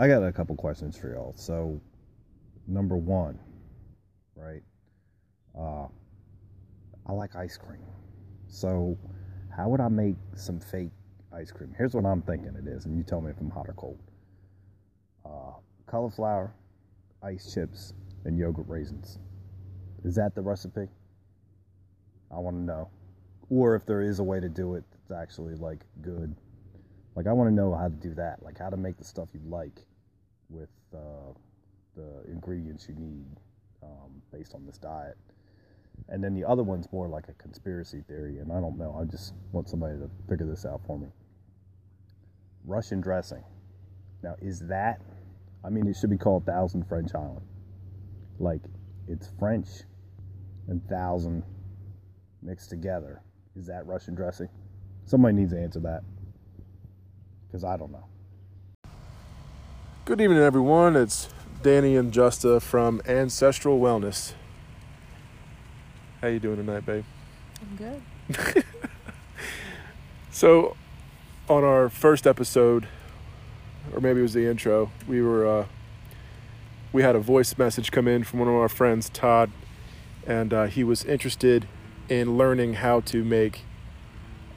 I got a couple questions for y'all. So, number one, right? Uh, I like ice cream. So, how would I make some fake ice cream? Here's what I'm thinking it is, and you tell me if I'm hot or cold. Uh, cauliflower, ice chips, and yogurt raisins. Is that the recipe? I want to know. Or if there is a way to do it that's actually like good. Like I want to know how to do that. Like how to make the stuff you like with uh, the ingredients you need um, based on this diet. And then the other one's more like a conspiracy theory, and I don't know. I just want somebody to figure this out for me. Russian dressing. Now, is that? I mean, it should be called Thousand French Island. Like, it's French and Thousand mixed together. Is that Russian dressing? Somebody needs to answer that because I don't know. Good evening, everyone. It's Danny and Justa from Ancestral Wellness. How you doing tonight, babe? I'm good. So, on our first episode, or maybe it was the intro, we were uh, we had a voice message come in from one of our friends, Todd, and uh, he was interested in learning how to make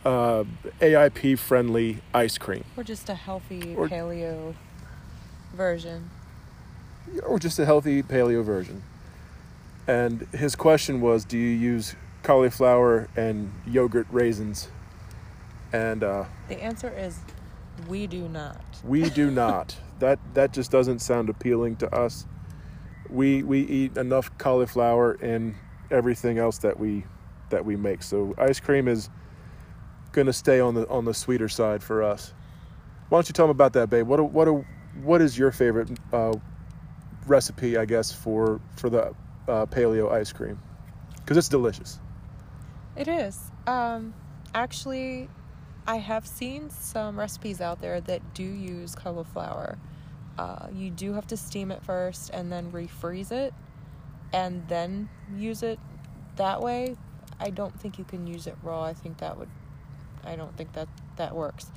uh, AIP friendly ice cream, Or just a healthy Or- paleo version. or just a healthy paleo version. And his question was, do you use cauliflower and yogurt raisins? And uh, The answer is we do not. We do not. That that just doesn't sound appealing to us. We we eat enough cauliflower and everything else that we that we make. So ice cream is going to stay on the on the sweeter side for us. Why don't you tell them about that, babe? What a, what a, what is your favorite uh, recipe? I guess for for the uh, paleo ice cream because it's delicious. It is. Um, actually, I have seen some recipes out there that do use cauliflower. Uh, you do have to steam it first and then refreeze it and then use it that way. I don't think you can use it raw. I think that would, I don't think that that works.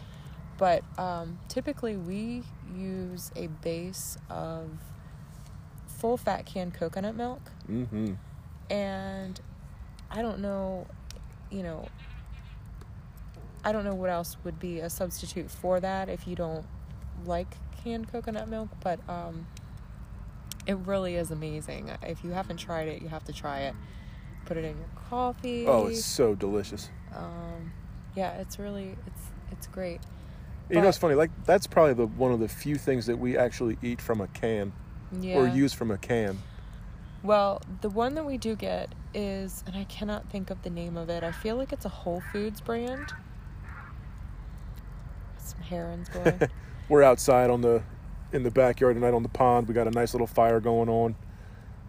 But um, typically, we use a base of full fat canned coconut milk Mm-hmm. and I don't know, you know, I don't know what else would be a substitute for that if you don't like canned coconut milk, but um, it really is amazing. If you haven't tried it, you have to try it. Put it in your coffee. Oh, it's so delicious. um, yeah, it's really it's it's great. You know, it's funny. Like that's probably the one of the few things that we actually eat from a can Yeah. or use from a can. Well, the one that we do get is, and I cannot think of the name of it. I feel like it's a Whole Foods brand. Some herons going. We're outside on the in the backyard tonight on the pond. We got a nice little fire going on.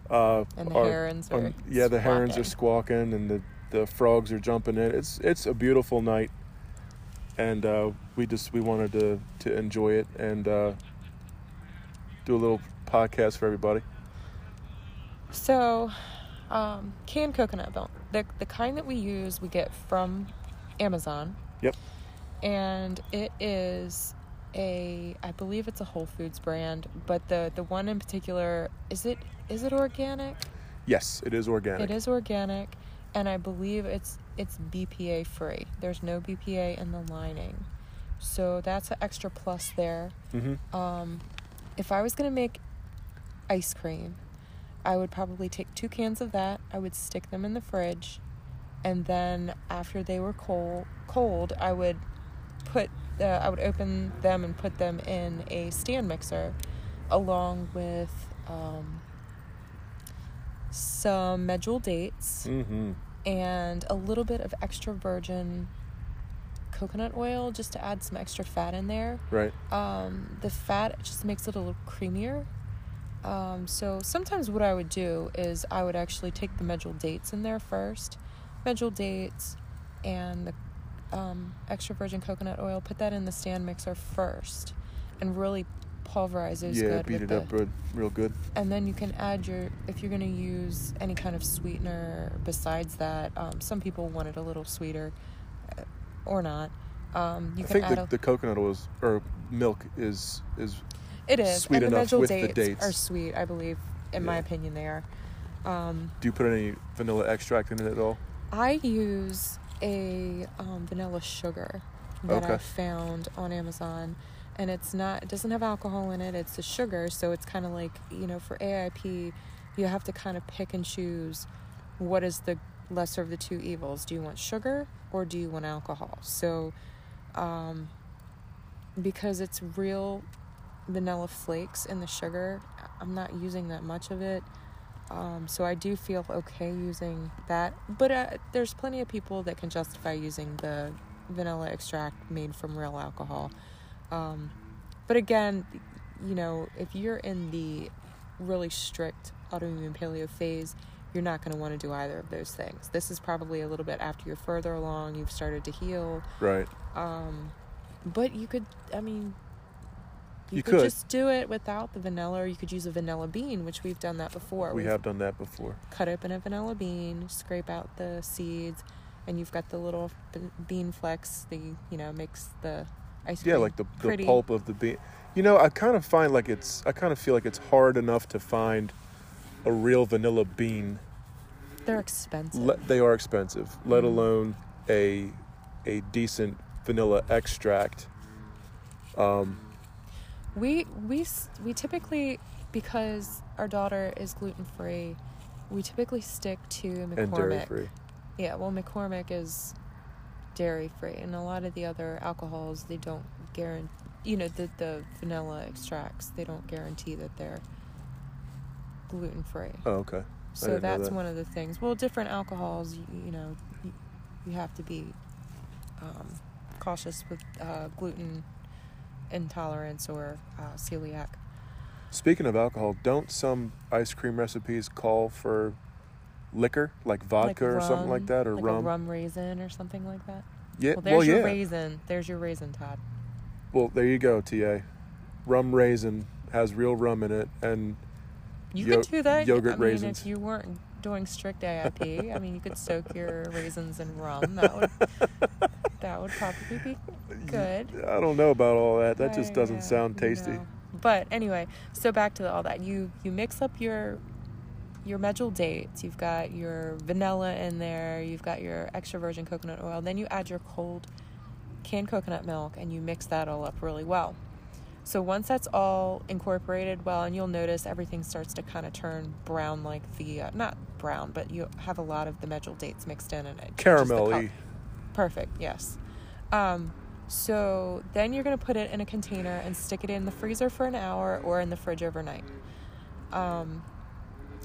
Uh, And the our- herons um, are yeah, the herons are squawking. squawking and the the frogs are jumping in. It's it's a beautiful night, and uh, we just we wanted to to enjoy it and uh, do a little podcast for everybody. So, um, canned coconut milk. The the kind that we use, we get from Amazon. Yep. And it is a, I believe it's a Whole Foods brand, but the the one in particular is it is it organic? Yes, it is organic. It is organic, and I believe it's it's BPA free. There's no BPA in the lining, so that's an extra plus there. Mm-hmm. Um, if I was gonna make ice cream, I would probably take two cans of that. I would stick them in the fridge, and then after they were cold, cold, I would put uh, I would open them and put them in a stand mixer, along with um, some medjool dates Mm-hmm. And a little bit of extra virgin coconut oil just to add some extra fat in there. Right. Um, the fat just makes it a little creamier. Um, so sometimes what I would do is I would actually take the medjool dates in there first, medjool dates, and the um, extra virgin coconut oil. Put that in the stand mixer first, and really pulverize those Yeah, good beat it the, up real, real good. and then you can add your if you're going to use any kind of sweetener besides that um, some people want it a little sweeter uh, or not um, you I can think add the, a the coconut oil is, or milk is is It is. sweet and the enough Medjool with dates, the dates. are sweet, I believe. In my opinion, they are. Um, Do you put any vanilla extract in it at all? I use a um, vanilla sugar that I found on Amazon, and it's not. It doesn't have alcohol in it. It's a sugar, so it's kind of like you know, for AIP, you have to kind of pick and choose what is the lesser of the two evils. Do you want sugar or do you want alcohol? So, um, because it's real vanilla flakes in the sugar, I'm not using that much of it. Um, so I do feel okay using that, but uh, there's plenty of people that can justify using the vanilla extract made from real alcohol. Um, but again, you know, if you're in the really strict autoimmune paleo phase, you're not going to want to do either of those things. This is probably a little bit after you're further along, you've started to heal. Right. Um, but you could, I mean, you, You could, could. just do it without the vanilla, or you could use a vanilla bean, which we've done that before. We We've have done that before. cut open a vanilla bean, scrape out the seeds, and you've got the little bean flecks. The you know makes the ice cream. Yeah, like the, the pretty. pulp of the bean. You know, I kind of find like it's. I kind of feel like it's hard enough to find a real vanilla bean. They're expensive. Le- they are expensive, let Mhm. alone a a decent vanilla extract. Um, We we we typically because our daughter is gluten free, we typically stick to McCormick. and dairy free. Yeah, well, McCormick is dairy free, and a lot of the other alcohols they don't guarantee. You know, the the vanilla extracts they don't guarantee that they're gluten free. Oh, okay. So didn't know that's that. one of the things. Well, different alcohols, you, you know, you, you have to be um, cautious with uh, gluten intolerance or uh, celiac. Speaking of alcohol, don't some ice cream recipes call for liquor, like vodka Like or something like that, or like rum? Rum raisin or something like that. Yeah. Well, there's well, your yeah. raisin. There's your raisin, Todd. Well, there you go, Ta. Rum raisin has real rum in it, and You Yo- could do that. yogurt I mean, raisins. if you weren't doing strict AIP, I mean, you could soak your raisins in rum. That would that would probably be good. I don't know about all that. That just doesn't sound tasty. no. But anyway, so back to all that. You you mix up your your medjool dates. You've got your vanilla in there. You've got your extra virgin coconut oil. Then you add your cold canned coconut milk, and you mix that all up really well. So once that's all incorporated well, and you'll notice everything starts to kind of turn brown, like the uh, not brown, but you have a lot of the medjool dates mixed in, and it changes the col- Caramelly. Perfect, yes. Um, so then you're going to put it in a container and stick it in the freezer for an hour or in the fridge overnight. Um,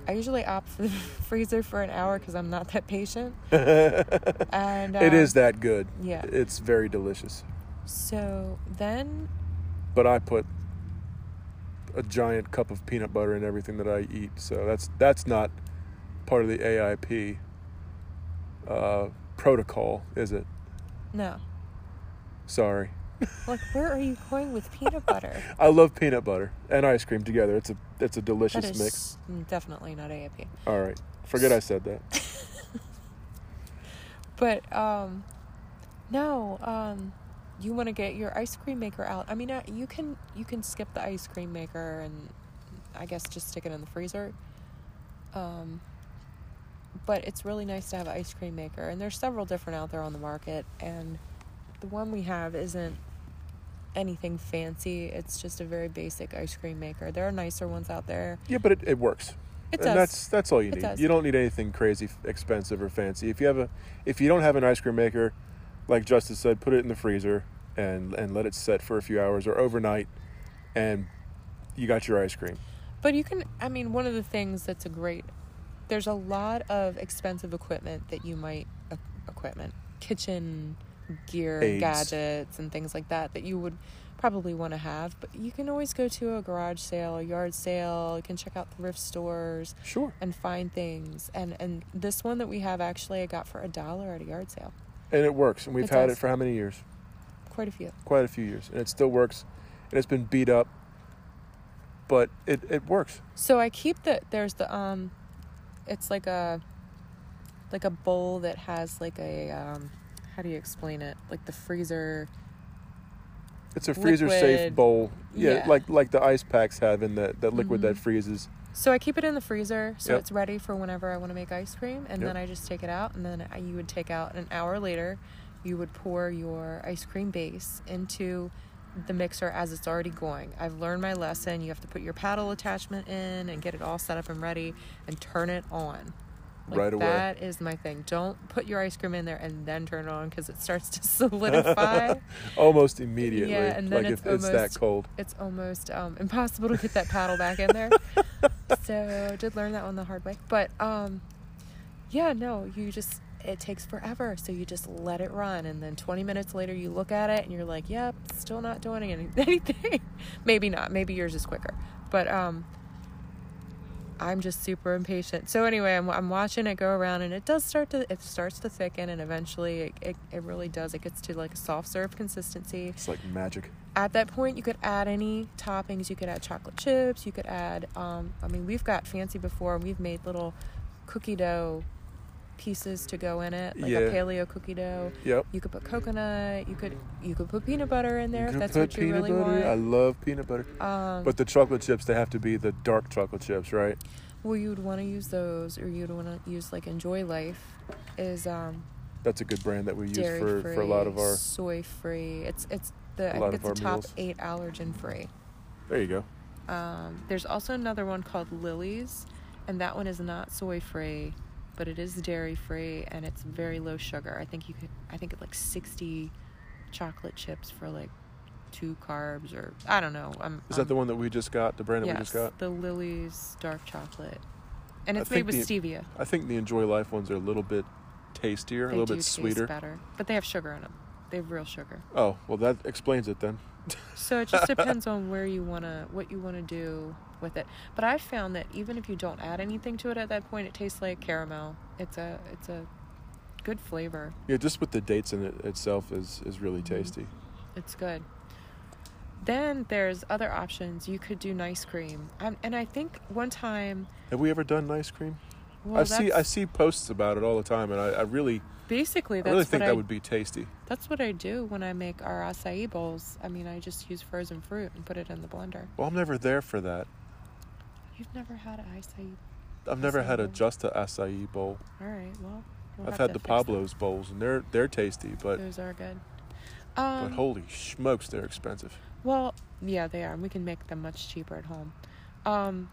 I usually opt for the freezer for an hour because I'm not that patient. And it uh, is that good. yeah. It's very delicious. So then, But I put a giant cup of peanut butter in everything that I eat, so that's that's not part of the AIP uh, protocol, is it? no. Sorry. Like, where are you going with peanut butter? I love peanut butter and ice cream together. It's a it's a delicious is mix. definitely not AIP. All right. Forget I said that. But um, no, um, you want to get your ice cream maker out. I mean, uh, you can you can skip the ice cream maker and I guess just stick it in the freezer. Um, but it's really nice to have an ice cream maker, and there's several different out there on the market, and the one we have isn't anything fancy. It's just a very basic ice cream maker. There are nicer ones out there. Yeah, but it, it works. It and does. that's that's all you need. You don't need anything crazy expensive or fancy. If you have a if you don't have an ice cream maker, like Justice said, put it in the freezer and and let it set for a few hours or overnight and you got your ice cream. But you can, I mean, one of the things that's a great, there's a lot of expensive equipment that you might, equipment, kitchen gear, Aids. gadgets, and things like that that you would probably want to have. But you can always go to a garage sale, a yard sale, you can check out thrift stores Sure. and find things. And, and this one that we have actually I got for a dollar at a yard sale. And it works. And we've It had does. it for how many years? Quite a few. Quite a few years. And it still works. And it's been beat up, but it, it works. So I keep the there's the um it's like a like a bowl that has like a um how do you explain it? Like the freezer It's a freezer safe bowl. Yeah, Yeah. like like the ice packs have in that that liquid that Mhm. freezes. So I keep it in the freezer so Yep. it's ready for whenever I want to make ice cream, and Yep. then I just take it out, and then I, you would take out an hour later. You would pour your ice cream base into the mixer as it's already going. I've learned my lesson. You have to put your paddle attachment in and get it all set up and ready, and turn it on. Like, Right away. That is my thing. Don't put your ice cream in there and then turn it on because it starts to solidify. Almost immediately. Yeah, and then like it's if it's that cold. it's almost um, impossible to get that paddle back in there. so did learn that one the hard way. But um, yeah, no, you just it takes forever. So you just let it run, and then 20 minutes later you look at it and you're like, "Yep, still not doing anything." Maybe not. Maybe yours is quicker. But um, I'm just super impatient. So anyway, I'm, I'm watching it go around, and it does start to it starts to thicken, and eventually it, it, it really does. It gets to like a soft serve consistency It's like magic. at that point you could add any toppings you could add chocolate chips you could add um, i mean we've got fancy before we've made little cookie dough pieces to go in it like Yeah. a paleo cookie dough Yep. you could put coconut you could you could put peanut butter in there if that's what you really butter. I love peanut butter. um, But the chocolate chips, they have to be the dark chocolate chips, right? well you would want to use those or you'd want to use like enjoy life is um That's a good brand that we use for, free for a lot of our. soy free it's it's the i think it's the top meals. eight allergen free There you go. Um, there's also another one called Lily's, and that one is not soy free, but it is dairy free and it's very low sugar. I think you could, I think it's like 60 chocolate chips for like two carbs or I don't know. I'm, Is that the one that we just got? The brand that yes, we just got? the Lily's dark chocolate, and it's made with the- stevia. I think the Enjoy Life ones are a little bit tastier, They a little bit taste sweeter. better, but they have sugar in them. They have real sugar. Oh, well, that explains it then. So it just depends on where you wanna, what you wanna do with it. But I've found that even if you don't add anything to it at that point, it tastes like caramel. It's a, it's a good flavor. Yeah, just with the dates in it itself is is really Mhm. tasty. It's good. Then there's other options. You could do nice cream, um, and I think one time. Have we ever done ice cream? Well, I see I see posts about it all the time, and I, I really Basically, I really think that I, would be tasty. That's what I do when I make our acai bowls. I mean, I just use frozen fruit and put it in the blender. Well, I'm never there for that. You've never had an acai? I've never Acai had a bowl? just a acai bowl. All right, well. we'll I've had the. Pablo's bowls, and they're they're tasty, but Those are good. but Um, holy smokes, they're expensive. well, yeah, they are. and We can make them much cheaper at home. Um,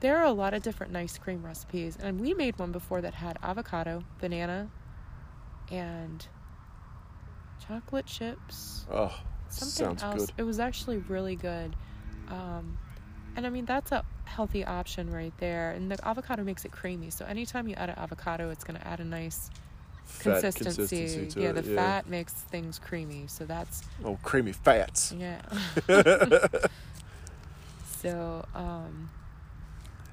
there are a lot of different ice cream recipes, and we made one before that had avocado, banana, and chocolate chips. Oh, Something sounds else. good. It was actually really good. Um, and I mean, that's a healthy option right there. And the avocado makes it creamy. So anytime you add an avocado, it's going to add a nice Fat consistency. consistency to yeah, it. the fat makes things creamy. So that's Oh, creamy fats. yeah. so um,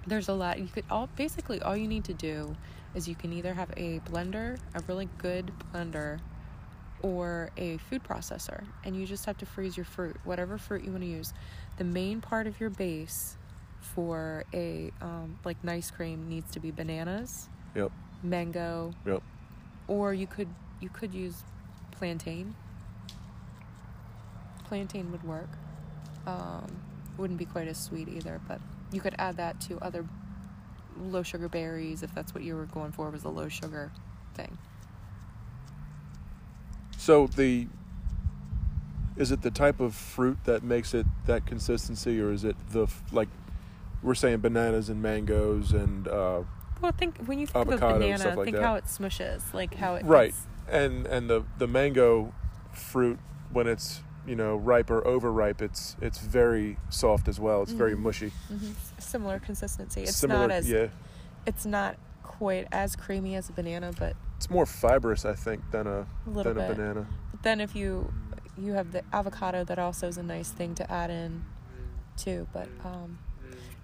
there's a lot. You could all basically all you need to do is you can either have a blender, a really good blender, or a food processor, and you just have to freeze your fruit, whatever fruit you want to use. The main part of your base for a um, like nice cream needs to be bananas, Yep. mango, Yep. or you could you could use plantain. Plantain would work. Um, wouldn't be quite as sweet either, but you could add that to other low sugar berries if that's what you were going for was a low sugar thing. So the is it the type of fruit that makes it that consistency, or is it the like we're saying bananas and mangoes and uh, Well, think when you think Avocado, of banana, like think that. how it smushes, like how it right gets- and and the the mango fruit when it's you know ripe or overripe, it's it's very soft as well. It's very Mhm. mushy. Mhm. Similar consistency. It's Similar, not as yeah. it's not quite as creamy as a banana, but It's more fibrous, I think, than a a than bit. a banana. But then if you you have the avocado, that also is a nice thing to add in too. But um,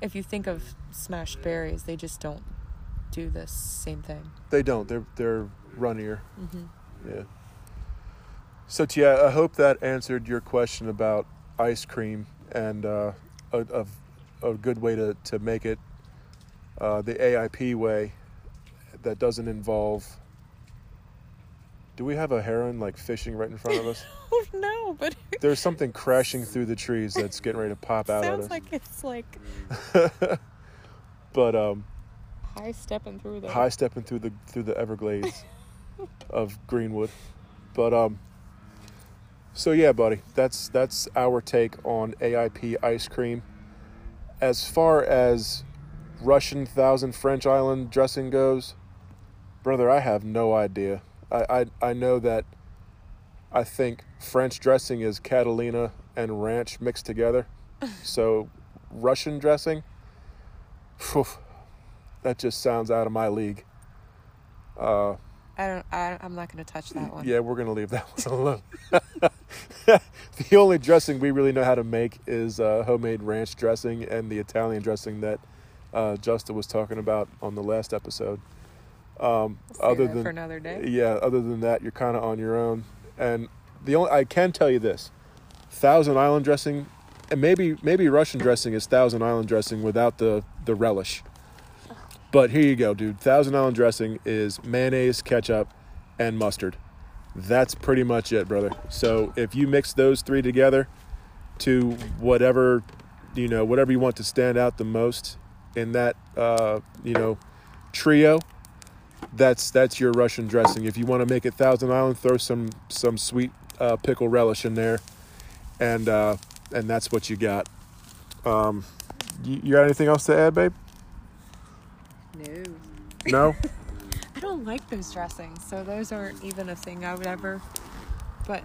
if you think of smashed berries, they just don't do the same thing. They don't. They're they're runnier. hmm Yeah. So Tia, I hope that answered your question about ice cream and uh, a, a, a good way to, to make it uh, the AIP way that doesn't involve Do we have a heron like fishing right in front of us? Oh no, but There's something crashing through the trees that's getting ready to pop out sounds like it's like but um, high stepping through the. high stepping through the through the Everglades of Greenwood. But um, so yeah, buddy, that's that's our take on AIP ice cream. As far as Russian Thousand French Island dressing goes, brother, I have no idea. I I, I know that. I think French dressing is Catalina and ranch mixed together. so Russian dressing, phew, that just sounds out of my league. Uh, I don't. I, I'm not going to touch that one. yeah, we're gonna leave that one alone. the only dressing we really know how to make is uh, homemade ranch dressing and the Italian dressing that uh, Justin was talking about on the last episode. Um, other than for another day. yeah, other than that, you're kind of on your own. And the only I can tell you this: Thousand Island dressing, and maybe maybe Russian dressing is Thousand Island dressing without the the relish. But here you go, dude. Thousand Island dressing is mayonnaise, ketchup, and mustard. That's pretty much it, brother. So if you mix those three together to whatever you know, whatever you want to stand out the most in that uh, you know trio, that's that's your Russian dressing. If you want to make it Thousand Island, throw some some sweet uh, pickle relish in there, and uh, and that's what you got. Um, you, you got anything else to add, babe? No. No. I don't like those dressings, so those aren't even a thing I would ever. But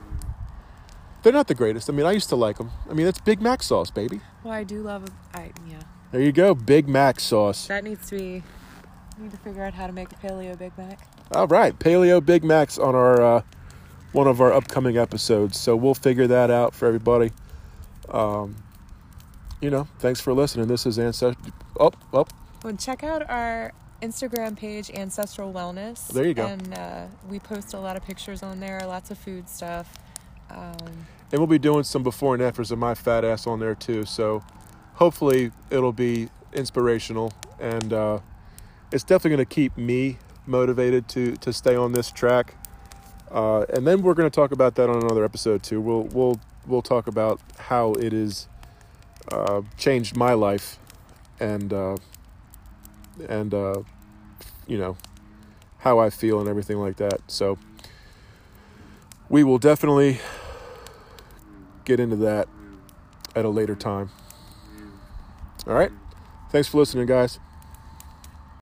They're not the greatest. I mean, I used to like them. I mean, it's Big Mac sauce, baby. well, I do love. A, I yeah. There you go, Big Mac sauce. That needs to be. Need to figure out how to make a paleo Big Mac. All right, Paleo Big Macs on our uh, one of our upcoming episodes. So we'll figure that out for everybody. Um, you know, thanks for listening. This is Ancestral. Oh, oh, Well, check out our Instagram page, Ancestral Wellness. There you go. And uh, we post a lot of pictures on there, lots of food stuff. Um, and we'll be doing some before and afters of my fat ass on there too. So hopefully it'll be inspirational and uh, it's definitely going to keep me motivated to to stay on this track. Uh, and then we're going to talk about that on another episode too. We'll we'll we'll talk about how it has uh, changed my life and uh, and uh, you know how I feel and everything like that. So we will definitely get into that at a later time. All right. Thanks for listening, guys.